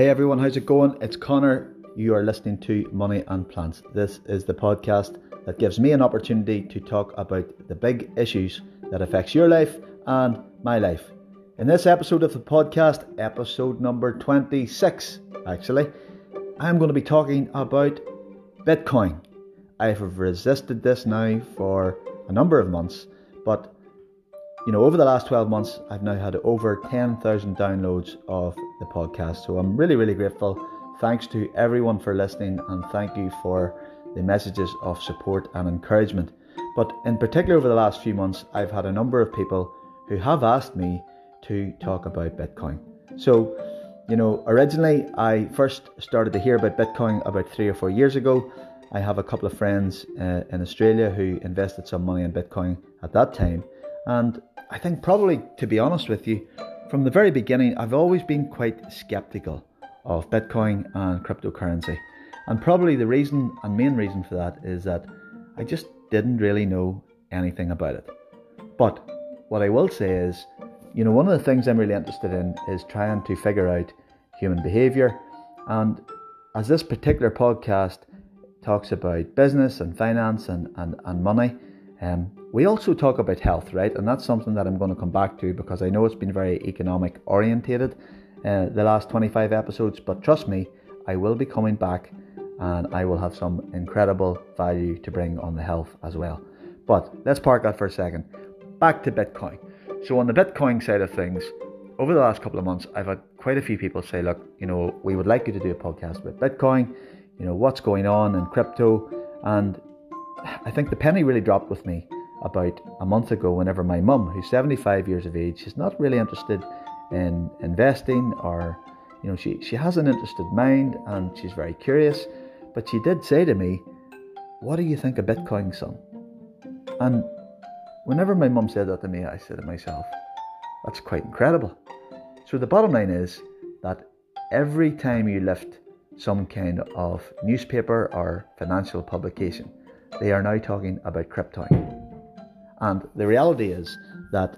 Hey everyone, how's it going? It's Connor. You are listening to Money and Plants. This is the podcast that gives me an opportunity to talk about the big issues that affects your life and my life. In this episode of the podcast, episode number 26, actually, I'm going to be talking about Bitcoin. I have resisted this now for a number of months, but you know, over the last 12 months, I've now had over 10,000 downloads of the podcast. So I'm really, really grateful. Thanks to everyone for listening, and thank you for the messages of support and encouragement. But in particular, over the last few months, I've had a number of people who have asked me to talk about Bitcoin. So, you know, originally I first started to hear about Bitcoin about three or four years ago. I have a couple of friends uh, in Australia who invested some money in Bitcoin at that time. And I think, probably, to be honest with you, from the very beginning, I've always been quite skeptical of Bitcoin and cryptocurrency. And probably the reason and main reason for that is that I just didn't really know anything about it. But what I will say is, you know, one of the things I'm really interested in is trying to figure out human behavior. And as this particular podcast talks about business and finance and, and, and money, um, we also talk about health, right? And that's something that I'm going to come back to because I know it's been very economic orientated uh, the last 25 episodes. But trust me, I will be coming back and I will have some incredible value to bring on the health as well. But let's park that for a second. Back to Bitcoin. So, on the Bitcoin side of things, over the last couple of months, I've had quite a few people say, look, you know, we would like you to do a podcast with Bitcoin, you know, what's going on in crypto. And I think the penny really dropped with me about a month ago whenever my mum, who's 75 years of age, she's not really interested in investing or, you know, she, she has an interested mind and she's very curious. But she did say to me, What do you think of Bitcoin, son? And whenever my mum said that to me, I said to myself, That's quite incredible. So the bottom line is that every time you lift some kind of newspaper or financial publication, they are now talking about crypto. And the reality is that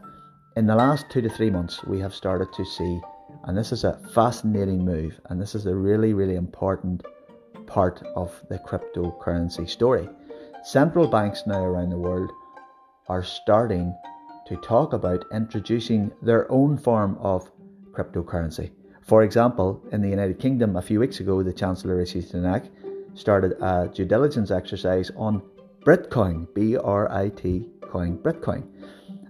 in the last two to three months, we have started to see, and this is a fascinating move, and this is a really, really important part of the cryptocurrency story. Central banks now around the world are starting to talk about introducing their own form of cryptocurrency. For example, in the United Kingdom, a few weeks ago, the Chancellor Rishi Sunak started a due diligence exercise on Bitcoin, B R I T coin, Britcoin.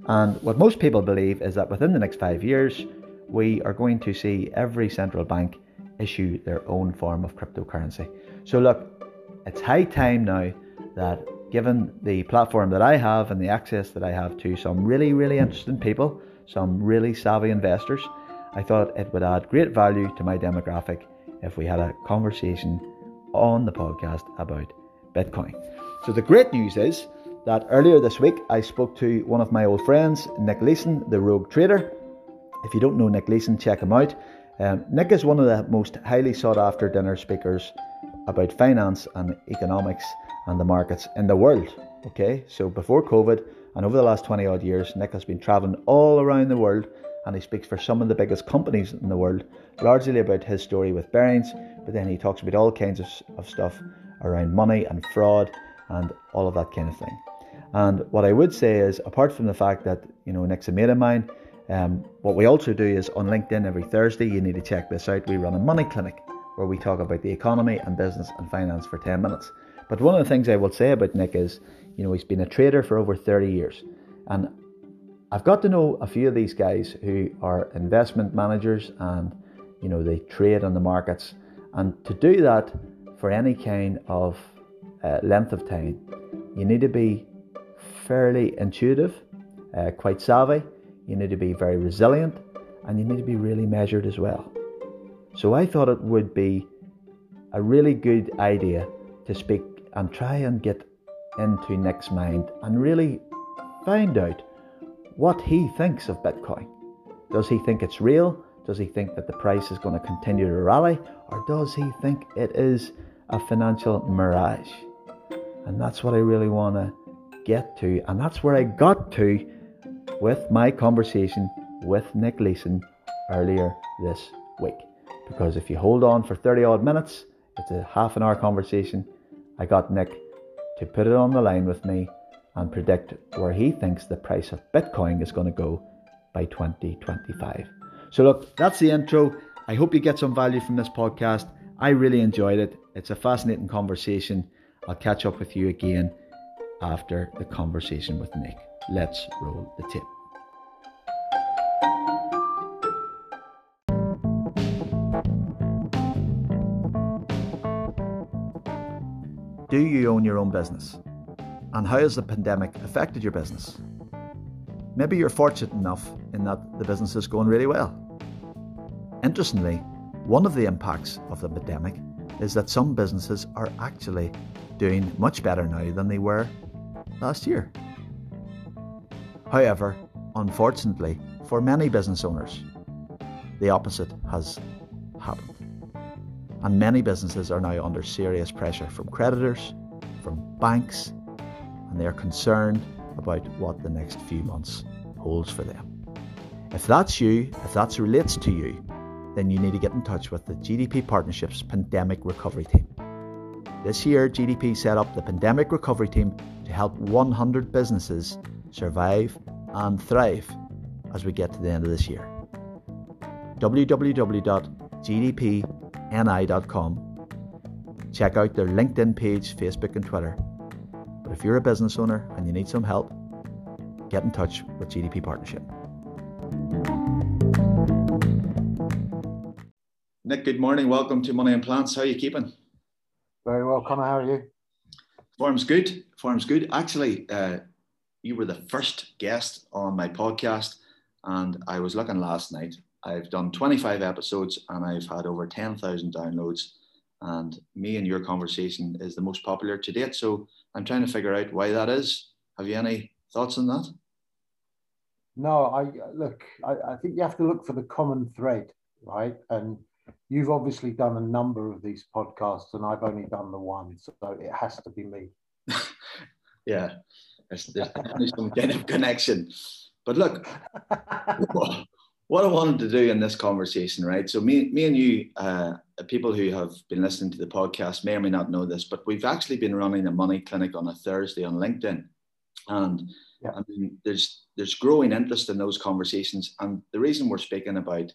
And what most people believe is that within the next five years, we are going to see every central bank issue their own form of cryptocurrency. So, look, it's high time now that given the platform that I have and the access that I have to some really, really interesting people, some really savvy investors, I thought it would add great value to my demographic if we had a conversation on the podcast about Bitcoin. So, the great news is that earlier this week I spoke to one of my old friends, Nick Leeson, the rogue trader. If you don't know Nick Leeson, check him out. Um, Nick is one of the most highly sought after dinner speakers about finance and economics and the markets in the world. Okay, so before COVID and over the last 20 odd years, Nick has been traveling all around the world and he speaks for some of the biggest companies in the world, largely about his story with Barings, but then he talks about all kinds of, of stuff around money and fraud and all of that kind of thing. And what I would say is, apart from the fact that you know Nick's a mate of mine, um, what we also do is on LinkedIn every Thursday. You need to check this out. We run a money clinic where we talk about the economy and business and finance for 10 minutes. But one of the things I will say about Nick is, you know, he's been a trader for over 30 years, and I've got to know a few of these guys who are investment managers and you know they trade on the markets. And to do that for any kind of uh, length of time, you need to be fairly intuitive, uh, quite savvy. You need to be very resilient, and you need to be really measured as well. So I thought it would be a really good idea to speak and try and get into Nick's mind and really find out what he thinks of Bitcoin. Does he think it's real? Does he think that the price is going to continue to rally? Or does he think it is a financial mirage? And that's what I really want to get to. And that's where I got to with my conversation with Nick Leeson earlier this week. because if you hold on for 30 odd minutes, it's a half an hour conversation. I got Nick to put it on the line with me and predict where he thinks the price of Bitcoin is going to go by 2025. So, look, that's the intro. I hope you get some value from this podcast. I really enjoyed it. It's a fascinating conversation. I'll catch up with you again after the conversation with Nick. Let's roll the tape. Do you own your own business? And how has the pandemic affected your business? Maybe you're fortunate enough in that the business is going really well. Interestingly, one of the impacts of the pandemic is that some businesses are actually doing much better now than they were last year. However, unfortunately, for many business owners, the opposite has happened and many businesses are now under serious pressure from creditors, from banks, and they are concerned about what the next few months holds for them. If that's you, if that relates to you, then you need to get in touch with the GDP Partnerships Pandemic Recovery Team. This year, GDP set up the Pandemic Recovery Team to help 100 businesses survive and thrive as we get to the end of this year. www.gdpni.com. Check out their LinkedIn page, Facebook, and Twitter. But if you're a business owner and you need some help, get in touch with GDP Partnership. Nick, good morning. Welcome to Money and Plants. How are you keeping? Very well, Connor. How are you? Form's good. Form's good. Actually, uh, you were the first guest on my podcast, and I was looking last night I've done 25 episodes and I've had over 10,000 downloads. And me and your conversation is the most popular to date. So I'm trying to figure out why that is. Have you any thoughts on that? No, I look, I, I think you have to look for the common thread, right? And you've obviously done a number of these podcasts, and I've only done the one. So it has to be me. yeah, there's, there's definitely some kind of connection. But look, what I wanted to do in this conversation, right? So me, me and you, uh, people who have been listening to the podcast may or may not know this, but we've actually been running a money clinic on a Thursday on LinkedIn, and yeah. I mean, there's there's growing interest in those conversations, and the reason we're speaking about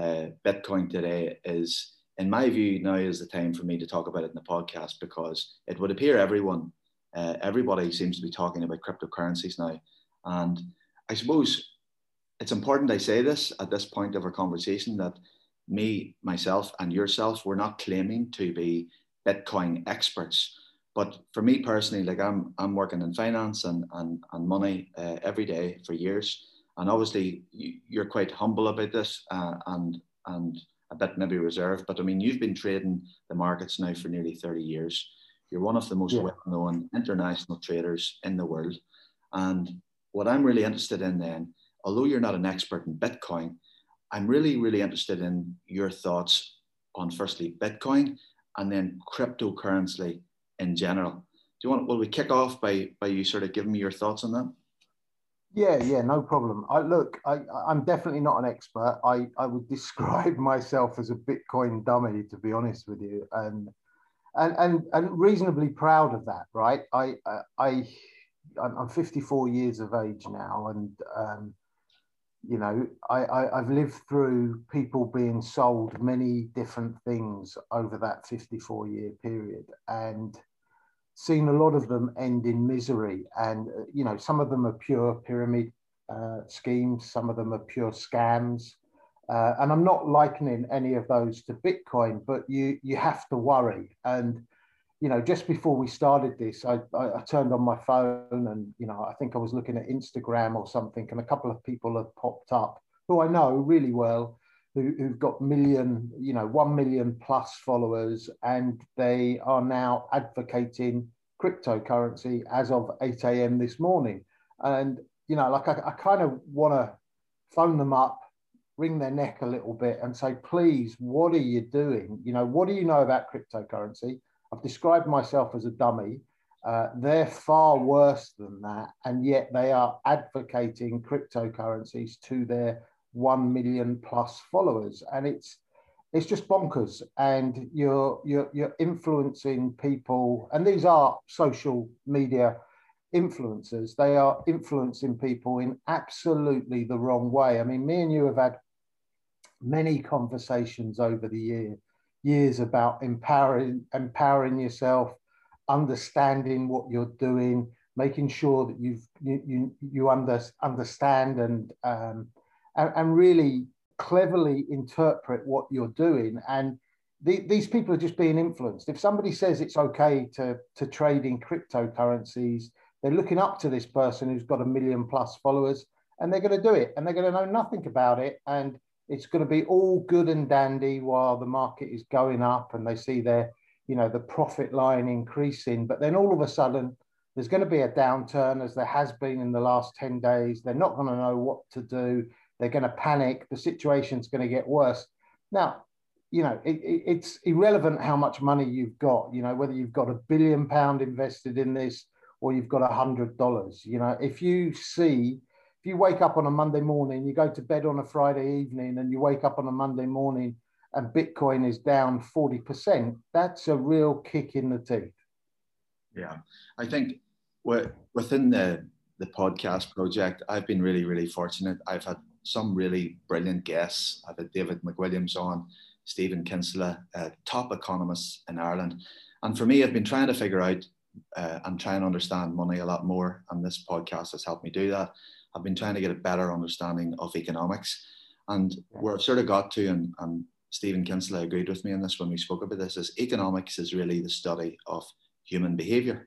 uh, Bitcoin today is, in my view, now is the time for me to talk about it in the podcast because it would appear everyone, uh, everybody seems to be talking about cryptocurrencies now, and I suppose it's important I say this at this point of our conversation that me, myself, and yourself, we're not claiming to be Bitcoin experts. But for me personally, like I'm, I'm working in finance and, and, and money uh, every day for years. And obviously, you're quite humble about this uh, and, and a bit maybe reserved. But I mean, you've been trading the markets now for nearly 30 years. You're one of the most yeah. well known international traders in the world. And what I'm really interested in then although you're not an expert in Bitcoin, I'm really, really interested in your thoughts on firstly Bitcoin and then cryptocurrency in general. Do you want? Will we kick off by by you sort of giving me your thoughts on that? Yeah, yeah, no problem. I look, I, I'm definitely not an expert. I, I would describe myself as a Bitcoin dummy, to be honest with you, and and and, and reasonably proud of that. Right? I I I'm 54 years of age now, and um, you know, I, I, have lived through people being sold many different things over that 54 year period and seen a lot of them end in misery. And, uh, you know, some of them are pure pyramid uh, schemes, some of them are pure scams. Uh, and I'm not likening any of those to Bitcoin, but you, you have to worry. And, you know, just before we started this, I, I, I, turned on my phone and, you know, I think I was looking at Instagram or something, and a couple of people have popped up who I know really well, who, who've got million, you know, 1 million plus followers, and they are now advocating cryptocurrency as of 8 a.m. this morning. And, you know, like I, I kind of want to phone them up, wring their neck a little bit and say, please, what are you doing? You know, what do you know about cryptocurrency? I've described myself as a dummy. Uh, they're far worse than that, and yet they are advocating cryptocurrencies to their one million plus followers, and it's it's just bonkers. And you're you're you're influencing people. And these are social media influencers. They are influencing people in absolutely the wrong way. I mean me and you have had many conversations over the year years about empowering empowering yourself understanding what you're doing making sure that you've you you, you under, understand and, um, and and really cleverly interpret what you're doing. And the, these people are just being influenced. If somebody says it's okay to to trade in cryptocurrencies they're looking up to this person who's got a million plus followers and they're going to do it and they're going to know nothing about it. And it's going to be all good and dandy while the market is going up and they see their you know the profit line increasing. But then all of a sudden there's going to be a downturn as there has been in the last 10 days. They're not going to know what to do. They're going to panic. The situation's going to get worse. Now you know it, it, it's irrelevant how much money you've got you know whether you've got a billion pound invested in this or you've got a hundred dollars. You know if you see if you wake up on a monday morning you go to bed on a friday evening and you wake up on a monday morning and bitcoin is down 40% that's a real kick in the teeth yeah i think within the the podcast project i've been really really fortunate i've had some really brilliant guests. I've had David McWilliams on, Stephen Kinsella, uh, top economists in Ireland. And for me, I've been trying to figure out uh, and try and understand money a lot more. And this podcast has helped me do that. I've been trying to get a better understanding of economics. And where I've sort of got to, and, and Stephen Kinsella agreed with me on this when we spoke about this, is economics is really the study of human behavior.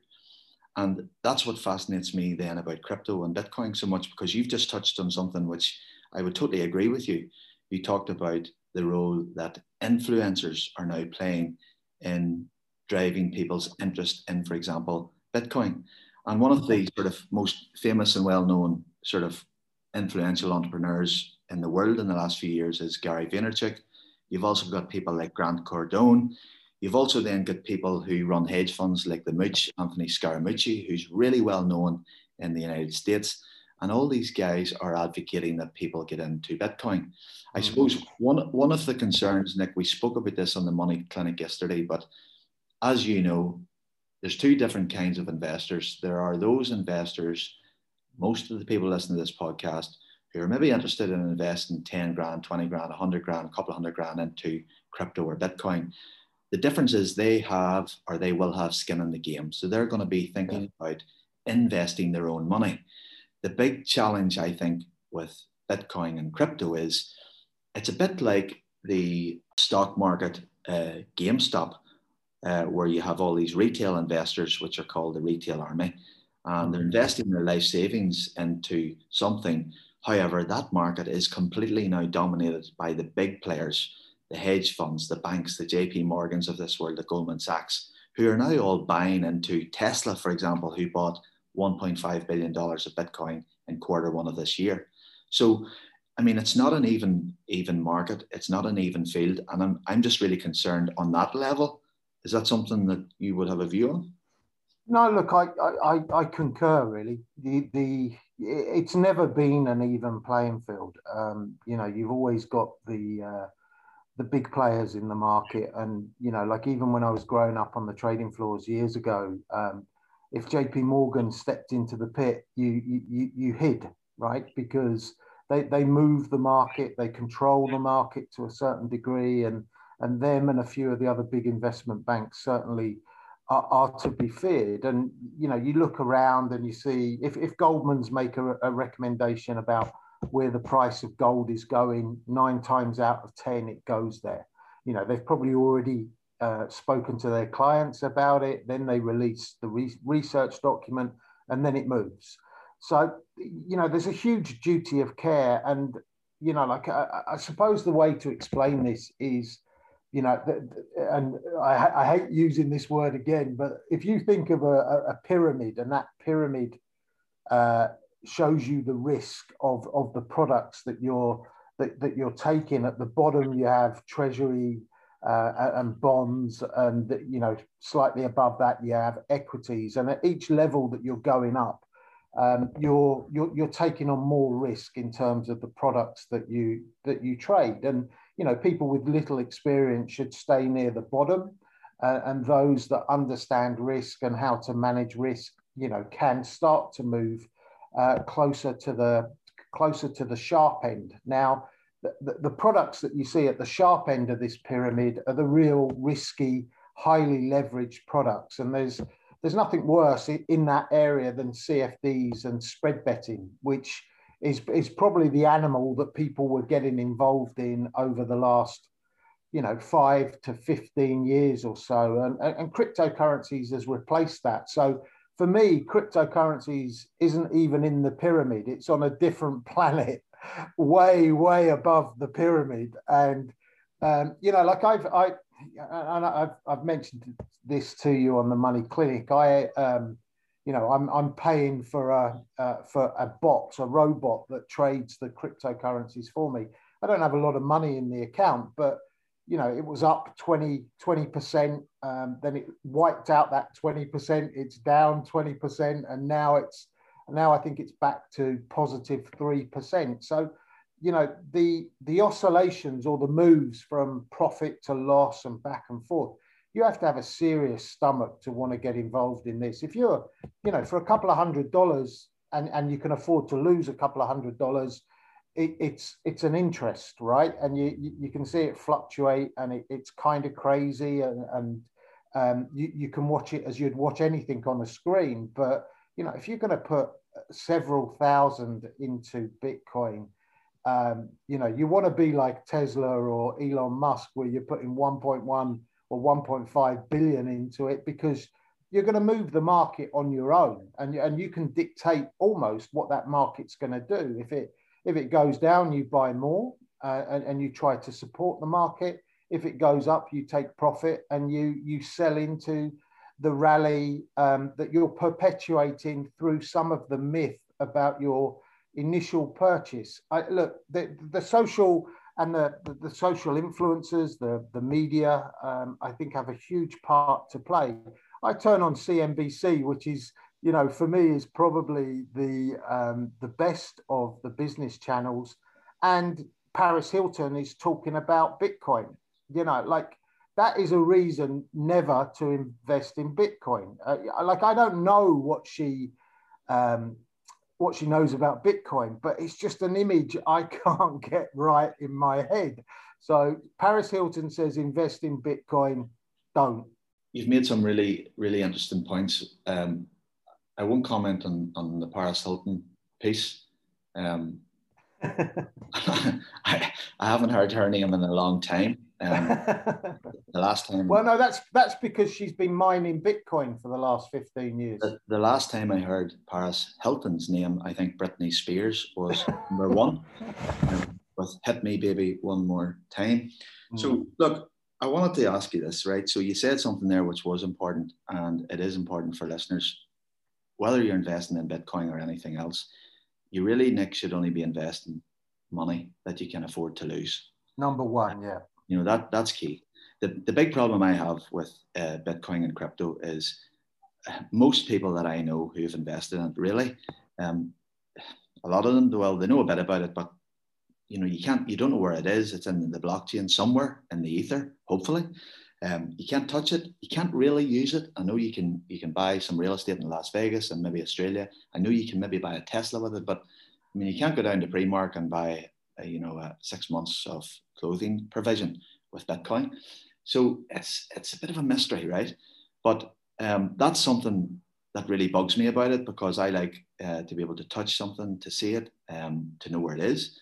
And that's what fascinates me then about crypto and Bitcoin so much because you've just touched on something which I would totally agree with you. You talked about the role that influencers are now playing in driving people's interest in, for example, Bitcoin. And one of the mm-hmm. sort of most famous and well known sort of influential entrepreneurs in the world in the last few years is Gary Vaynerchuk. You've also got people like Grant Cardone. You've also then got people who run hedge funds like the Mooch, Anthony Scaramucci, who's really well known in the United States. And all these guys are advocating that people get into Bitcoin. I mm-hmm. suppose one, one of the concerns, Nick, we spoke about this on the Money Clinic yesterday, but as you know, there's two different kinds of investors. There are those investors, most of the people listening to this podcast, who are maybe interested in investing 10 grand, 20 grand, 100 grand, a couple of hundred grand into crypto or Bitcoin. The difference is they have or they will have skin in the game. So they're going to be thinking yeah. about investing their own money the big challenge, I think, with Bitcoin and crypto is it's a bit like the stock market uh, GameStop, uh, where you have all these retail investors, which are called the retail army, and they're mm-hmm. investing their life savings into something. However, that market is completely now dominated by the big players, the hedge funds, the banks, the JP Morgans of this world, the Goldman Sachs, who are now all buying into Tesla, for example, who bought $1.5 billion of Bitcoin in quarter one of this year. So, I mean, it's not an even even market. It's not an even field, and I'm I'm just really concerned on that level. Is that something that you would have a view on? No, look, I I, I concur. Really, the the it's never been an even playing field. Um, you know, you've always got the uh, the big players in the market, and you know, like even when I was growing up on the trading floors years ago, um, if JP Morgan stepped into the pit, you you you hid, right? Because they they move the market, they control the market to a certain degree, and and them and a few of the other big investment banks certainly are, are to be feared. And you know, you look around and you see if if Goldman's make a, a recommendation about where the price of gold is going, nine times out of ten it goes there. You know, they've probably already uh, spoken to their clients about it, then they release the re- research document, and then it moves. So, you know, there's a huge duty of care. And, you know, like I, I suppose the way to explain this is, you know, and I, I, hate using this word again, but if you think of a, a pyramid and that pyramid uh, shows you the risk of, of the products that you're that, that you're taking, at the bottom you have treasury uh, and bonds, and you know slightly above that you have equities, and at each level that you're going up, um, you're, you're you're taking on more risk in terms of the products that you that you trade. And you know, people with little experience should stay near the bottom, uh, and those that understand risk and how to manage risk, you know, can start to move uh, closer to the closer to the sharp end. Now, the, the, the products that you see at the sharp end of this pyramid are the real risky, highly leveraged products, and there's there's nothing worse in that area than CFDs and spread betting, which is, is probably the animal that people were getting involved in over the last, you know, five to 15 years or so. And, and cryptocurrencies has replaced that. So for me, cryptocurrencies isn't even in the pyramid. It's on a different planet, way, way above the pyramid. And, um, you know, like I've, I, and I've, I've mentioned this to you on the Money Clinic. I, um, you know, I'm, I'm paying for a uh, for a bot, a robot that trades the cryptocurrencies for me. I don't have a lot of money in the account, but you know, it was up 20 20%. Um, then it wiped out that 20 percent. It's down 20 percent, and now it's now I think it's back to positive positive three percent. So you know the the oscillations or the moves from profit to loss and back and forth you have to have a serious stomach to want to get involved in this. If you're you know for a couple of hundred dollars and and you can afford to lose a couple of hundred dollars it, it's it's an interest right? And you you can see it fluctuate and it, it's kind of crazy and, and um, you, you can watch it as you'd watch anything on a screen. But you know if you're going to put several thousand into bitcoin um, you know, you want to be like Tesla or Elon Musk, where you're putting 1.1 or 1.5 billion into it because you're going to move the market on your own, and and you can dictate almost what that market's going to do. If it if it goes down, you buy more uh, and, and you try to support the market. If it goes up, you take profit and you you sell into the rally um, that you're perpetuating through some of the myth about your initial purchase. I, look, the, the social and the, the, the social influencers, the, the media, um, I think have a huge part to play. I turn on CNBC, which is, you know, for me is probably the um, the best of the business channels, and Paris Hilton is talking about Bitcoin. You know, like that is a reason never to invest in Bitcoin. Uh, like I don't know what she um, what she knows about Bitcoin, but it's just an image I can't get right in my head. So Paris Hilton says invest in Bitcoin, don't. You've made some really, really interesting points. Um, I won't comment on, on the Paris Hilton piece. Um, I, I haven't heard her name in a long time. Um, the last time. Well, no, that's that's because she's been mining Bitcoin for the last fifteen years. The, the last time I heard Paris Hilton's name, I think Britney Spears was number one um, with "Hit Me, Baby, One More Time." Mm. So, look, I wanted to ask you this, right? So, you said something there which was important, and it is important for listeners, whether you're investing in Bitcoin or anything else. You really, Nick, should only be investing money that you can afford to lose. Number one, yeah. You know that that's key. The the big problem I have with uh, Bitcoin and crypto is uh, most people that I know who have invested in it really, um, a lot of them well they know a bit about it, but you know you can't you don't know where it is. It's in the blockchain somewhere in the ether, hopefully. Um, you can't touch it. You can't really use it. I know you can you can buy some real estate in Las Vegas and maybe Australia. I know you can maybe buy a Tesla with it, but I mean you can't go down to Primark and buy a, you know six months of clothing provision with Bitcoin. So it's it's a bit of a mystery, right? But um, that's something that really bugs me about it because I like uh, to be able to touch something, to see it, um, to know where it is.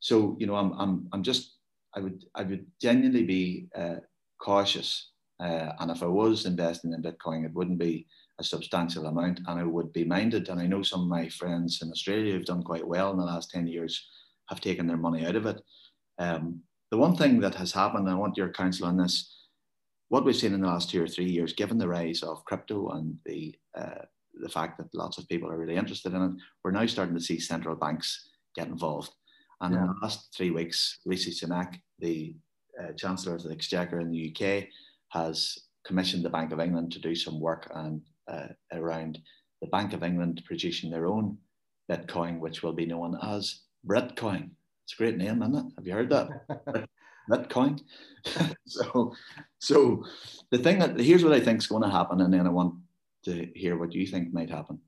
So you know, I'm I'm I'm just I would I would genuinely be uh, cautious, uh, and if I was investing in Bitcoin, it wouldn't be a substantial amount, and I would be minded. And I know some of my friends in Australia who've done quite well in the last ten years have taken their money out of it. Um, the one thing that has happened, I want your counsel on this, what we've seen in the last two or three years, given the rise of crypto and the uh, the fact that lots of people are really interested in it, we're now starting to see central banks get involved. And yeah. in the last three weeks, Rishi Sunak, the uh, Chancellor of the Exchequer in the UK, has commissioned the Bank of England to do some work and uh, around the Bank of England producing their own Bitcoin, which will be known as Britcoin. It's a great name, isn't it? Have you heard that? Bitcoin. so, so the thing that here's what I think is going to happen, and then I want to hear what you think might happen.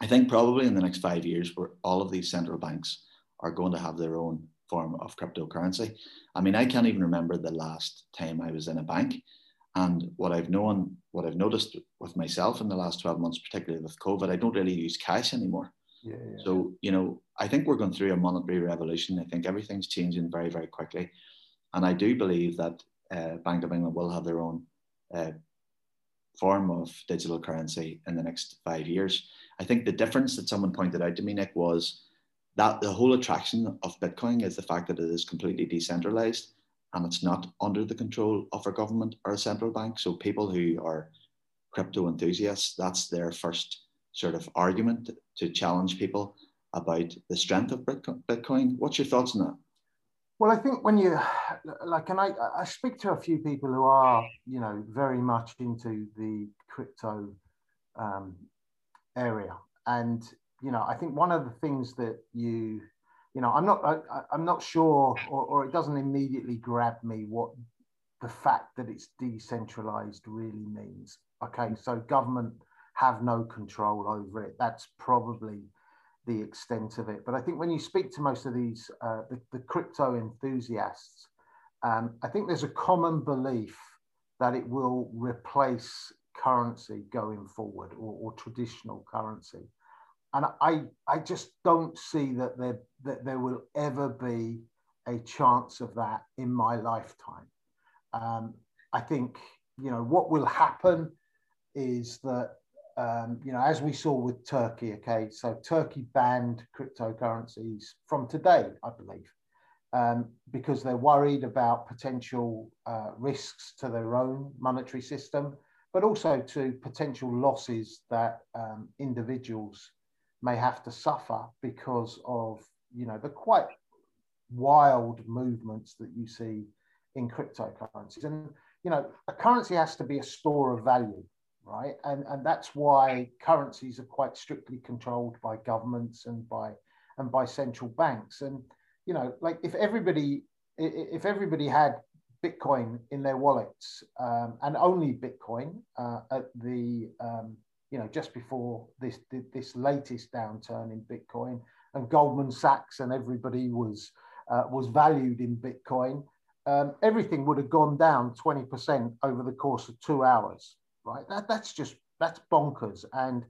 I think probably in the next five years, where all of these central banks are going to have their own form of cryptocurrency. I mean, I can't even remember the last time I was in a bank. And what I've known, what I've noticed with myself in the last 12 months, particularly with COVID, I don't really use cash anymore. So, you know, I think we're going through a monetary revolution. I think everything's changing very, very quickly. And I do believe that uh, Bank of England will have their own uh, form of digital currency in the next five years. I think the difference that someone pointed out to me, Nick, was that the whole attraction of Bitcoin is the fact that it is completely decentralized and it's not under the control of a government or a central bank. So people who are crypto enthusiasts, that's their first sort of argument to challenge people about the strength of Bitcoin. What's your thoughts on that? Well, I think when you like, and I, I speak to a few people who are, you know, very much into the crypto um, area, and you know, I think one of the things that you, you know, I'm not, I, I'm not sure, or, or it doesn't immediately grab me what the fact that it's decentralized really means. Okay, so government have no control over it. That's probably the extent of it. But I think when you speak to most of these, uh, the, the, crypto enthusiasts, um, I think there's a common belief that it will replace currency going forward or, or traditional currency. And I, I just don't see that there, that there will ever be a chance of that in my lifetime. Um, I think, you know, what will happen is that um, you know, as we saw with Turkey, okay, so Turkey banned cryptocurrencies from today, I believe, um, because they're worried about potential uh, risks to their own monetary system, but also to potential losses that um, individuals may have to suffer because of, you know, the quite wild movements that you see in cryptocurrencies. And, you know, a currency has to be a store of value right? And, and that's why currencies are quite strictly controlled by governments and by and by central banks. And you know, like if everybody if everybody had Bitcoin in their wallets um, and only Bitcoin uh, at the um, you know just before this this latest downturn in Bitcoin, and Goldman Sachs and everybody was uh, was valued in Bitcoin. Um, everything would have gone down 20% over the course of two hours right? That, that's just, that's bonkers. And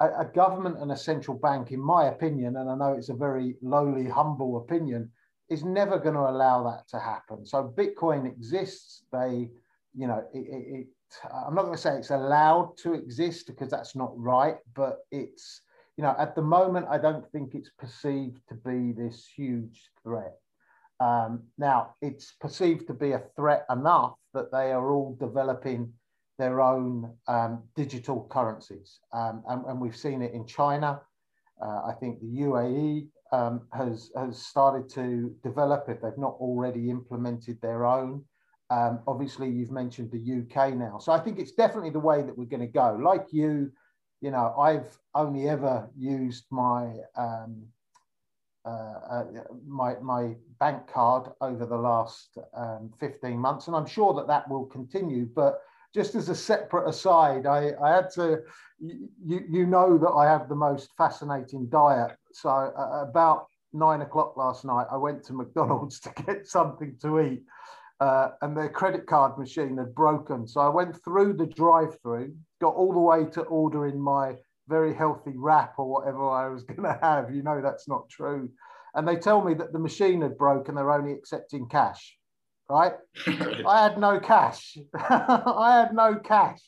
a, a government and a central bank, in my opinion, and I know it's a very lowly, humble opinion, is never going to allow that to happen. So Bitcoin exists. They, you know, it, it, it I'm not going to say it's allowed to exist because that's not right, but it's, you know, at the moment, I don't think it's perceived to be this huge threat. Um, now, it's perceived to be a threat enough that they are all developing their own um, digital currencies. Um, and, and, we've seen it in China. Uh, I think the UAE um, has, has started to develop, if they've not already implemented their own. Um, obviously, you've mentioned the UK now. So I think it's definitely the way that we're going to go. Like you, you know, I've only ever used my um, uh, uh, my my bank card over the last um, 15 months, and I'm sure that that will continue. But just as a separate aside, I, I had to, you, you know that I have the most fascinating diet. So uh, about nine o'clock last night, I went to McDonald's to get something to eat. Uh, and their credit card machine had broken. So I went through the drive through, got all the way to ordering my very healthy wrap or whatever I was going to have. You know, that's not true. And they tell me that the machine had broken, they're only accepting cash right? I had no cash. I had no cash.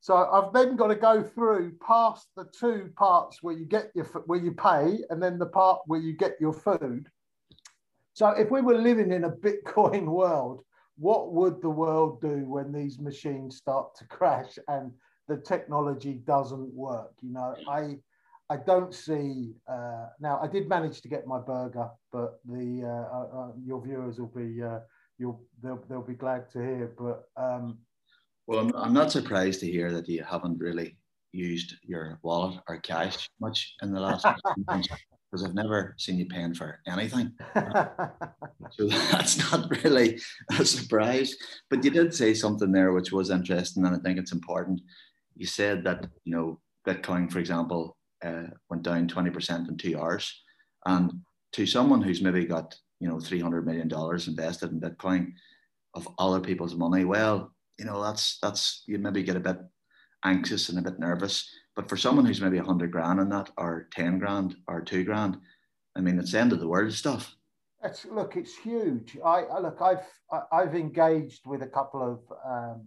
So I've then got to go through past the two parts where you get your where you pay, and then the part where you get your food. So if we were living in a Bitcoin world, what would the world do when these machines start to crash and the technology doesn't work? You know, I I don't see uh, now. I did manage to get my burger, but the uh, uh, uh your viewers will be uh, you'll they'll, they'll be glad to hear. But um, well, I'm, I'm not surprised to hear that you haven't really used your wallet or cash much in the last months because I've never seen you paying for anything. so that's not really a surprise. But you did say something there which was interesting, and I think it's important. You said that you know Bitcoin, for example, uh, went down twenty percent in two hours, and to someone who's maybe got you know three hundred million dollars invested in Bitcoin of other people's money, well, you know that's that's you maybe get a bit anxious and a bit nervous. But for someone who's maybe a hundred grand in that, or ten grand, or two grand, I mean, it's the end of the world stuff. It's, look, it's huge. I, I look, I've I've engaged with a couple of um,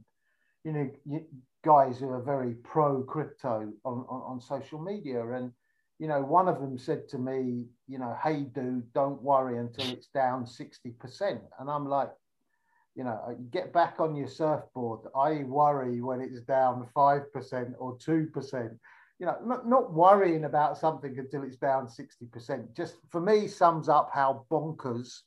you know guys who are very pro crypto on, on, on social media, and you know, one of them said to me, you know, hey, dude, don't worry until it's down 60%. And I'm like, you know, get back on your surfboard. I worry when it's down 5% or 2%. You know, not, not worrying about something until it's down 60%. Just for me, sums up how bonkers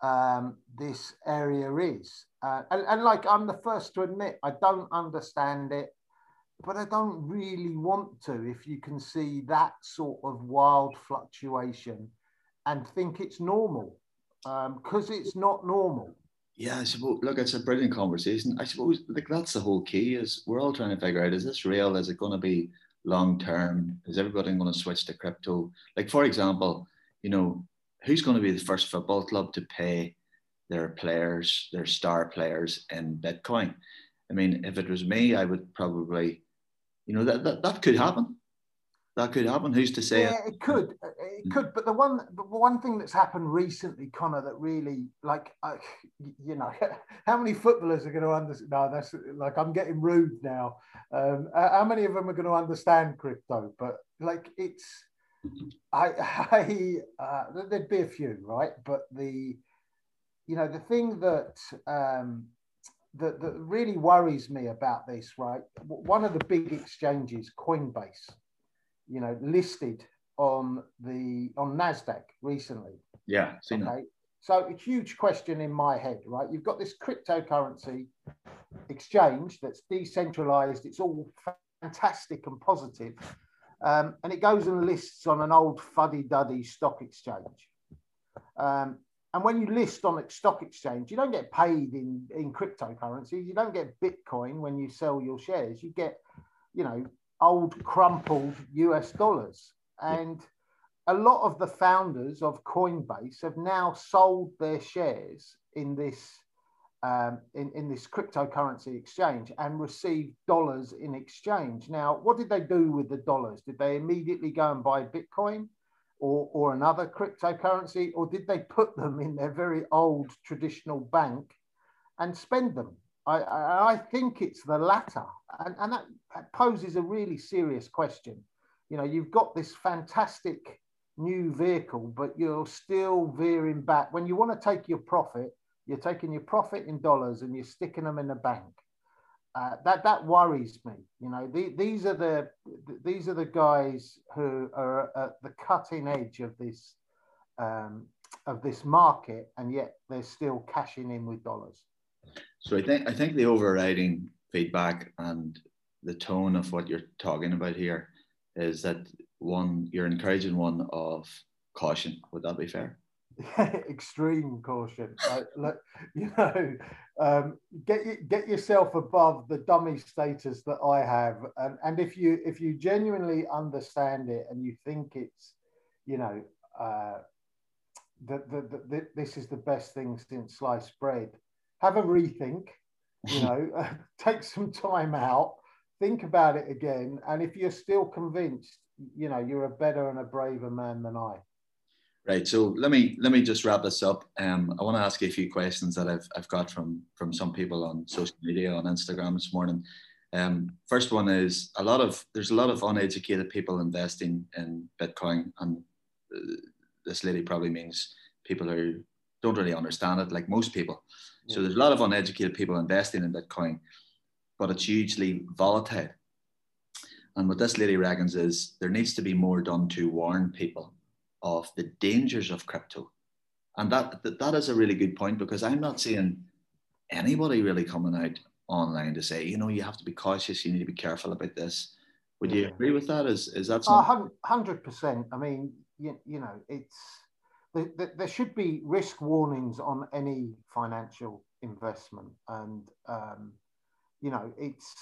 um, this area is. Uh, and, and like, I'm the first to admit, I don't understand it, but I don't really want to if you can see that sort of wild fluctuation and think it's normal because um, it's not normal yeah, I suppose. Look, it's a brilliant conversation. I suppose like that's the whole key. Is we're all trying to figure out: is this real? Is it going to be long term? Is everybody going to switch to crypto? Like, for example, you know, who's going to be the first football club to pay their players, their star players, in Bitcoin? I mean, if it was me, I would probably, you know, that that, that could happen that could happen. Who's to say? Yeah, it could. It could. But the one, the one thing that's happened recently, Connor, that really, like, uh, you know, how many footballers are going to understand? No, that's like I'm getting rude now. Um, how many of them are going to understand crypto? But like, it's, I, I, uh, there'd be a few, right? But the, you know, the thing that. Um, that, that really worries me about this, right? One of the big exchanges, Coinbase, you know, listed on the on Nasdaq recently. Yeah, seen okay. That. So a huge question in my head, right? You've got this cryptocurrency exchange that's decentralized. It's all fantastic and positive. Um, and it goes and lists on an old fuddy-duddy stock exchange. Um, and when you list on a stock exchange, you don't get paid in, in cryptocurrencies. You don't get Bitcoin when you sell your shares. You get, you know, old crumpled US dollars. And a lot of the founders of Coinbase have now sold their shares in this um, in, in this cryptocurrency exchange and received dollars in exchange. Now, what did they do with the dollars? Did they immediately go and buy Bitcoin or, or another cryptocurrency, or did they put them in their very old traditional bank and spend them? I, I think it's the latter. And, and that, that poses a really serious question. You know, you've got this fantastic new vehicle, but you're still veering back. When you want to take your profit, you're taking your profit in dollars and you're sticking them in a bank. Uh, that that worries me. You know, the, these are the these are the guys who are at the cutting edge of this um, of this market, and yet they're still cashing in with dollars. So I think I think the overriding feedback and the tone of what you're talking about here is that one you're encouraging one of caution. Would that be fair? Extreme caution. Like, you know, um, get get yourself above the dummy status that I have, and, and if you if you genuinely understand it and you think it's, you know, uh, that this is the best thing since sliced bread, have a rethink, you know, take some time out, think about it again. And if you're still convinced, you know, you're a better and a braver man than I. Right. So let me let me just wrap this up. Um, I want to ask you a few questions that I've I've got from from some people on social media on Instagram this morning. Um, first one is a lot of there's a lot of uneducated people investing in Bitcoin, and uh, this lady probably means people who don't really understand it, like most people. So there's a lot of uneducated people investing in Bitcoin, but it's hugely volatile. And what this lady reckons is there needs to be more done to warn people of the dangers of crypto. And that, that, that is a really good point because I'm not seeing anybody really coming out online to say, you know, you have to be cautious, you need to be careful about this. Would you agree with that? Is is that hundred percent? I mean, you, you know, it's there, there should be risk warnings on any financial investment, and um, you know, it's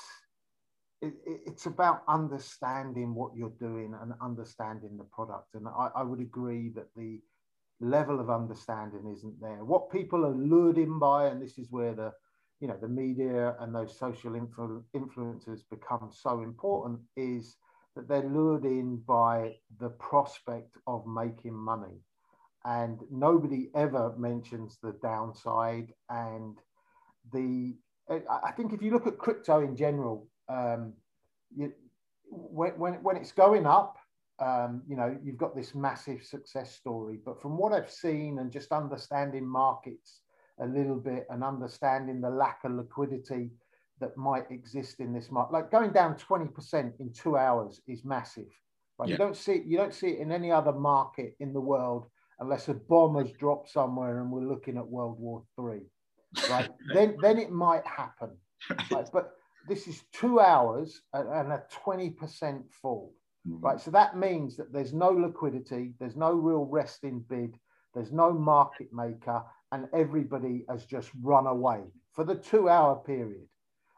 it, it's about understanding what you're doing and understanding the product. And I, I would agree that the level of understanding isn't there. What people are lured in by, and this is where the you know the media and those social influ- influencers become so important, is that they're lured in by the prospect of making money, and nobody ever mentions the downside and the. I think if you look at crypto in general, um, you, when, when, when it's going up, um, you know, you've got this massive success story. But from what I've seen and just understanding markets a little bit and understanding the lack of liquidity that might exist in this market, like going down 20% in two hours is massive. Right? Yeah. You don't see it, you don't see it in any other market in the world unless a bomb has dropped somewhere and we're looking at World War Three. Right? then then it might happen. Right? But this is two hours and a 20% fall. Mm-hmm. Right. So that means that there's no liquidity, there's no real resting bid, there's no market maker, and everybody has just run away for the two hour period.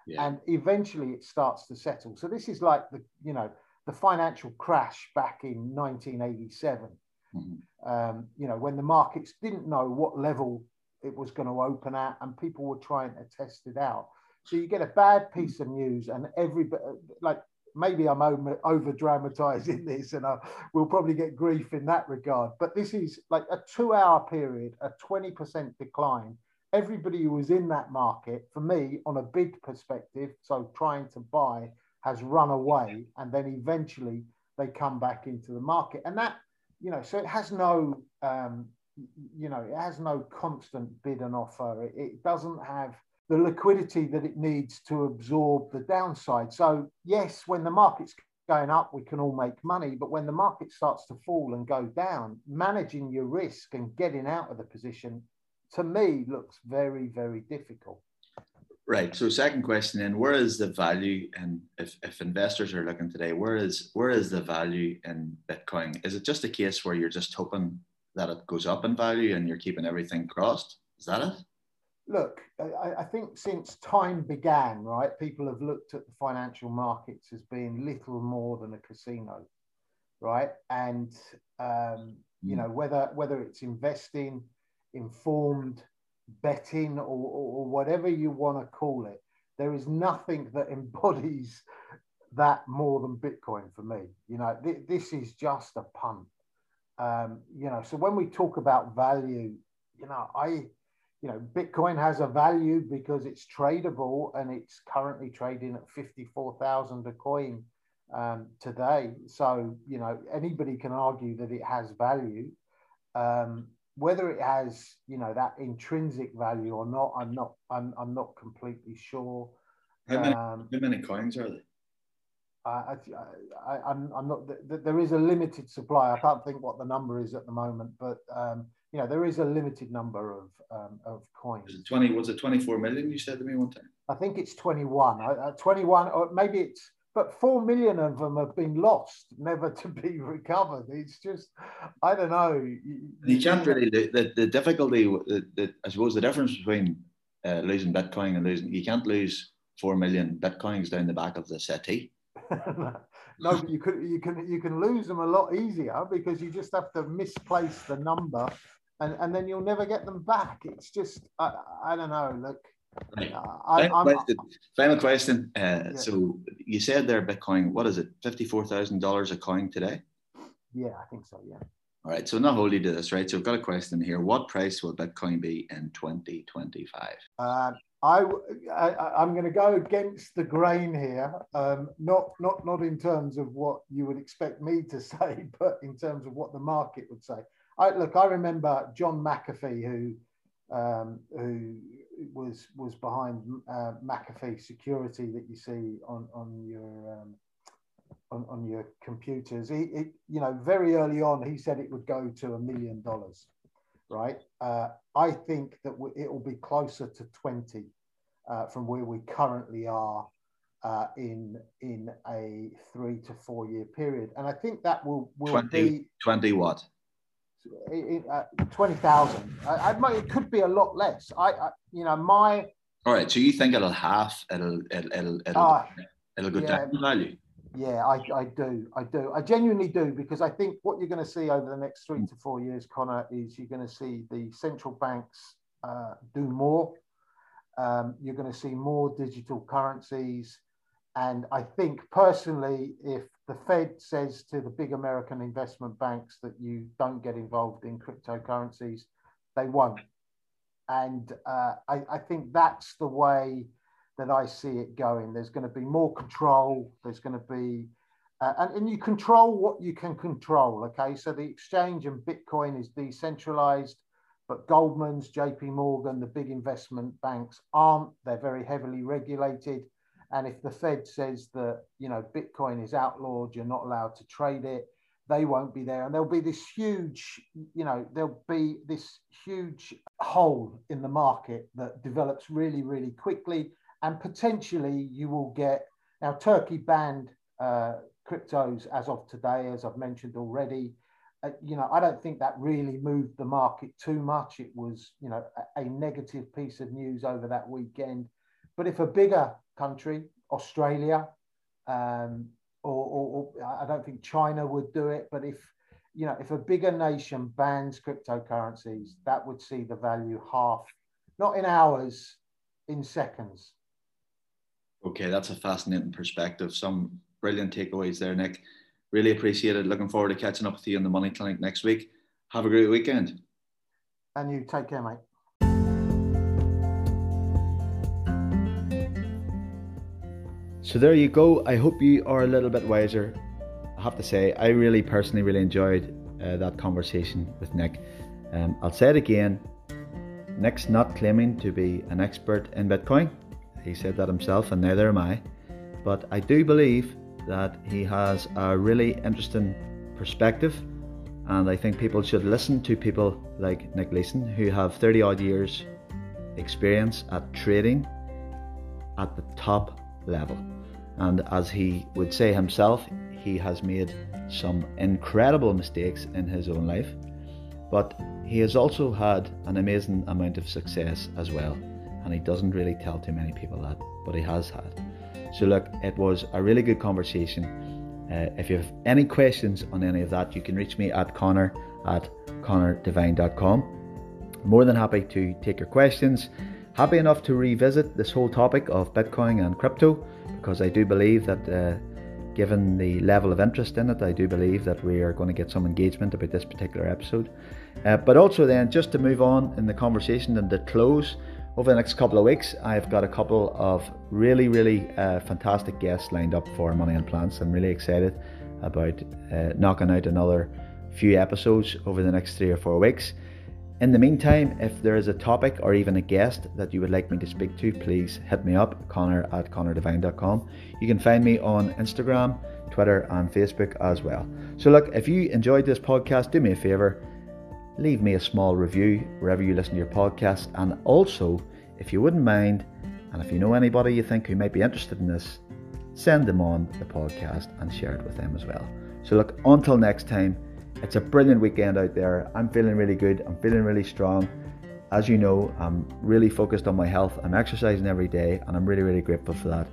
Yeah. And eventually it starts to settle. So this is like the, you know, the financial crash back in 1987. Mm-hmm. Um, you know, when the markets didn't know what level it was going to open at, and people were trying to test it out. So you get a bad piece of news, and everybody, like maybe I'm over, dramatizing this, and I, we'll probably get grief in that regard. But this is like a two hour period, a 20% decline. Everybody who was in that market, for me, on a bid perspective, so trying to buy, has run away, and then eventually they come back into the market. And that, you know, so it has no, um, you know, it has no constant bid and offer. It, it doesn't have the liquidity that it needs to absorb the downside. So, yes, when the market's going up, we can all make money. But when the market starts to fall and go down, managing your risk and getting out of the position to me looks very, very difficult. Right. So second question then, where is the value and if, if investors are looking today, where is where is the value in Bitcoin? Is it just a case where you're just hoping that it goes up in value and you're keeping everything crossed? Is that it? Look, I, I, think since time began, right, people have looked at the financial markets as being little more than a casino, right? And um, you hmm. know whether whether it's investing, informed betting, or, or, or whatever you want to call it, there is nothing that embodies that more than Bitcoin for me. You know, th- this is just a punt. Um, you know, so when we talk about value, you know, I you know, Bitcoin has a value because it's tradable and it's currently trading at 54,000 a coin um, today. So, you know, anybody can argue that it has value. Um, whether it has, you know, that intrinsic value or not, I'm not, I'm, I'm not completely sure. How many, um, how many coins are there? I, I, am not. There is a limited supply. I can't think what the number is at the moment, but um, you know, there is a limited number of um, of coins. It 20? Was it 24 million? You said to me one time. I think it's 21. Uh, 21, or maybe it's, but four million of them have been lost, never to be recovered. It's just, I don't know. You can't really. The, the, the difficulty, the, the, I suppose, the difference between uh, losing Bitcoin and losing, you can't lose four million Bitcoins down the back of the settee. no, but you could you can you can lose them a lot easier because you just have to misplace the number and, and then you'll never get them back. It's just, I, I don't know. Look, right. uh, I, final, question. final question. Uh, yeah. So you said there, Bitcoin, what is it, $54,000 a coin today? Yeah, I think so. Yeah. All right. So not wholly to this, right? So I've got a question here. What price will Bitcoin be in 2025? Uh, I, I am going to go against the grain here, um, not not not in terms of what you would expect me to say, but in terms of what the market would say. I, look, I remember John McAfee, who um, who was was behind uh, McAfee Security that you see on on your um, on, on your computers. He, you know, very early on, he said it would go to a million dollars. Right. Uh, I think that it will be closer to twenty uh, from where we currently are. uh, in in a three to four year period, and I think that will will 20, be 20 what? Uh, twenty thousand. I, I it could be a lot less. I, I, you know my. All right, so you think it'll half? It'll it'll it'll it'll, uh, it'll go yeah, down in value. Yeah, I, I do. I do. I genuinely do because I think what you're going to see over the next three to four years, Connor, is you're going to see the central banks uh, do more. Um, you're going to see more digital currencies. And I think personally, if the Fed says to the big American investment banks that you don't get involved in cryptocurrencies, they won't. And uh, I, I think that's the way that I see it going. There's going to be more control. There's going to be, uh, and, and you control what you can control. Okay. So the exchange and Bitcoin is decentralized, but Goldman's, JP Morgan, the big investment banks aren't. They're very heavily regulated. And if the Fed says that, you know, Bitcoin is outlawed, you're not allowed to trade it, they won't be there. And there'll be this huge, you know, there'll be this huge hole in the market that develops really, really quickly and potentially you will get now Turkey banned uh, cryptos as of today, as I've mentioned already. Uh, you know, I don't think that really moved the market too much. It was, you know, a, a negative piece of news over that weekend. But if a bigger country, Australia, um, or, or, or, I don't think China would do it, but if you know, if a bigger nation bans cryptocurrencies, that would see the value half, not in hours, in seconds. Okay, that's a fascinating perspective. Some brilliant takeaways there, Nick. Really appreciate it. Looking forward to catching up with you in the Money Clinic next week. Have a great weekend. And you take care, mate. So there you go. I hope you are a little bit wiser. I have to say, I really personally really enjoyed uh, that conversation with Nick. Um, I'll say it again. Nick's not claiming to be an expert in Bitcoin. He said that himself, and neither am I. But I do believe that he has a really interesting perspective, and I think people should listen to people like Nick Leeson, who have 30 odd years' experience at trading at the top level. And as he would say himself, he has made some incredible mistakes in his own life, but he has also had an amazing amount of success as well and he doesn't really tell too many people that, but he has had. So, look, it was a really good conversation. Uh, if you have any questions on any of that, you can reach me at connor at connordevine.com. More than happy to take your questions. Happy enough to revisit this whole topic of Bitcoin and crypto because I do believe that, uh, given the level of interest in it, I do believe that we are going to get some engagement about this particular episode. Uh, but also, then, just to move on in the conversation and to close, over the next couple of weeks, I've got a couple of really, really uh, fantastic guests lined up for Money and Plants. I'm really excited about uh, knocking out another few episodes over the next three or four weeks. In the meantime, if there is a topic or even a guest that you would like me to speak to, please hit me up, connor at connordevine.com. You can find me on Instagram, Twitter, and Facebook as well. So, look, if you enjoyed this podcast, do me a favor leave me a small review wherever you listen to your podcast. And also, if you wouldn't mind, and if you know anybody you think who might be interested in this, send them on the podcast and share it with them as well. So, look, until next time, it's a brilliant weekend out there. I'm feeling really good, I'm feeling really strong. As you know, I'm really focused on my health. I'm exercising every day, and I'm really, really grateful for that.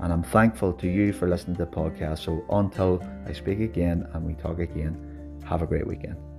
And I'm thankful to you for listening to the podcast. So, until I speak again and we talk again, have a great weekend.